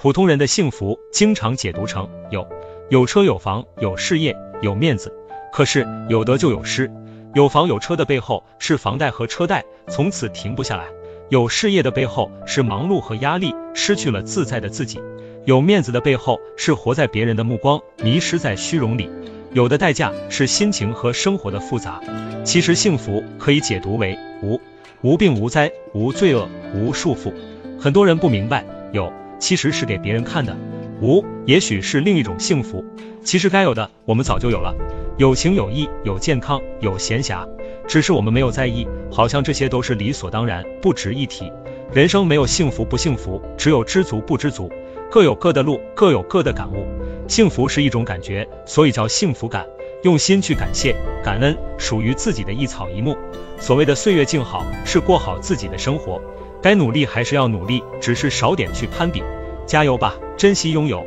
普通人的幸福经常解读成有有车有房有事业有面子，可是有得就有失。有房有车的背后是房贷和车贷，从此停不下来；有事业的背后是忙碌和压力，失去了自在的自己；有面子的背后是活在别人的目光，迷失在虚荣里。有的代价是心情和生活的复杂。其实幸福可以解读为无无病无灾无罪恶无束缚。很多人不明白有。其实是给别人看的，无也许是另一种幸福。其实该有的我们早就有了，有情有义有健康有闲暇，只是我们没有在意，好像这些都是理所当然，不值一提。人生没有幸福不幸福，只有知足不知足，各有各的路，各有各的感悟。幸福是一种感觉，所以叫幸福感。用心去感谢感恩属于自己的一草一木。所谓的岁月静好，是过好自己的生活。该努力还是要努力，只是少点去攀比。加油吧，珍惜拥有。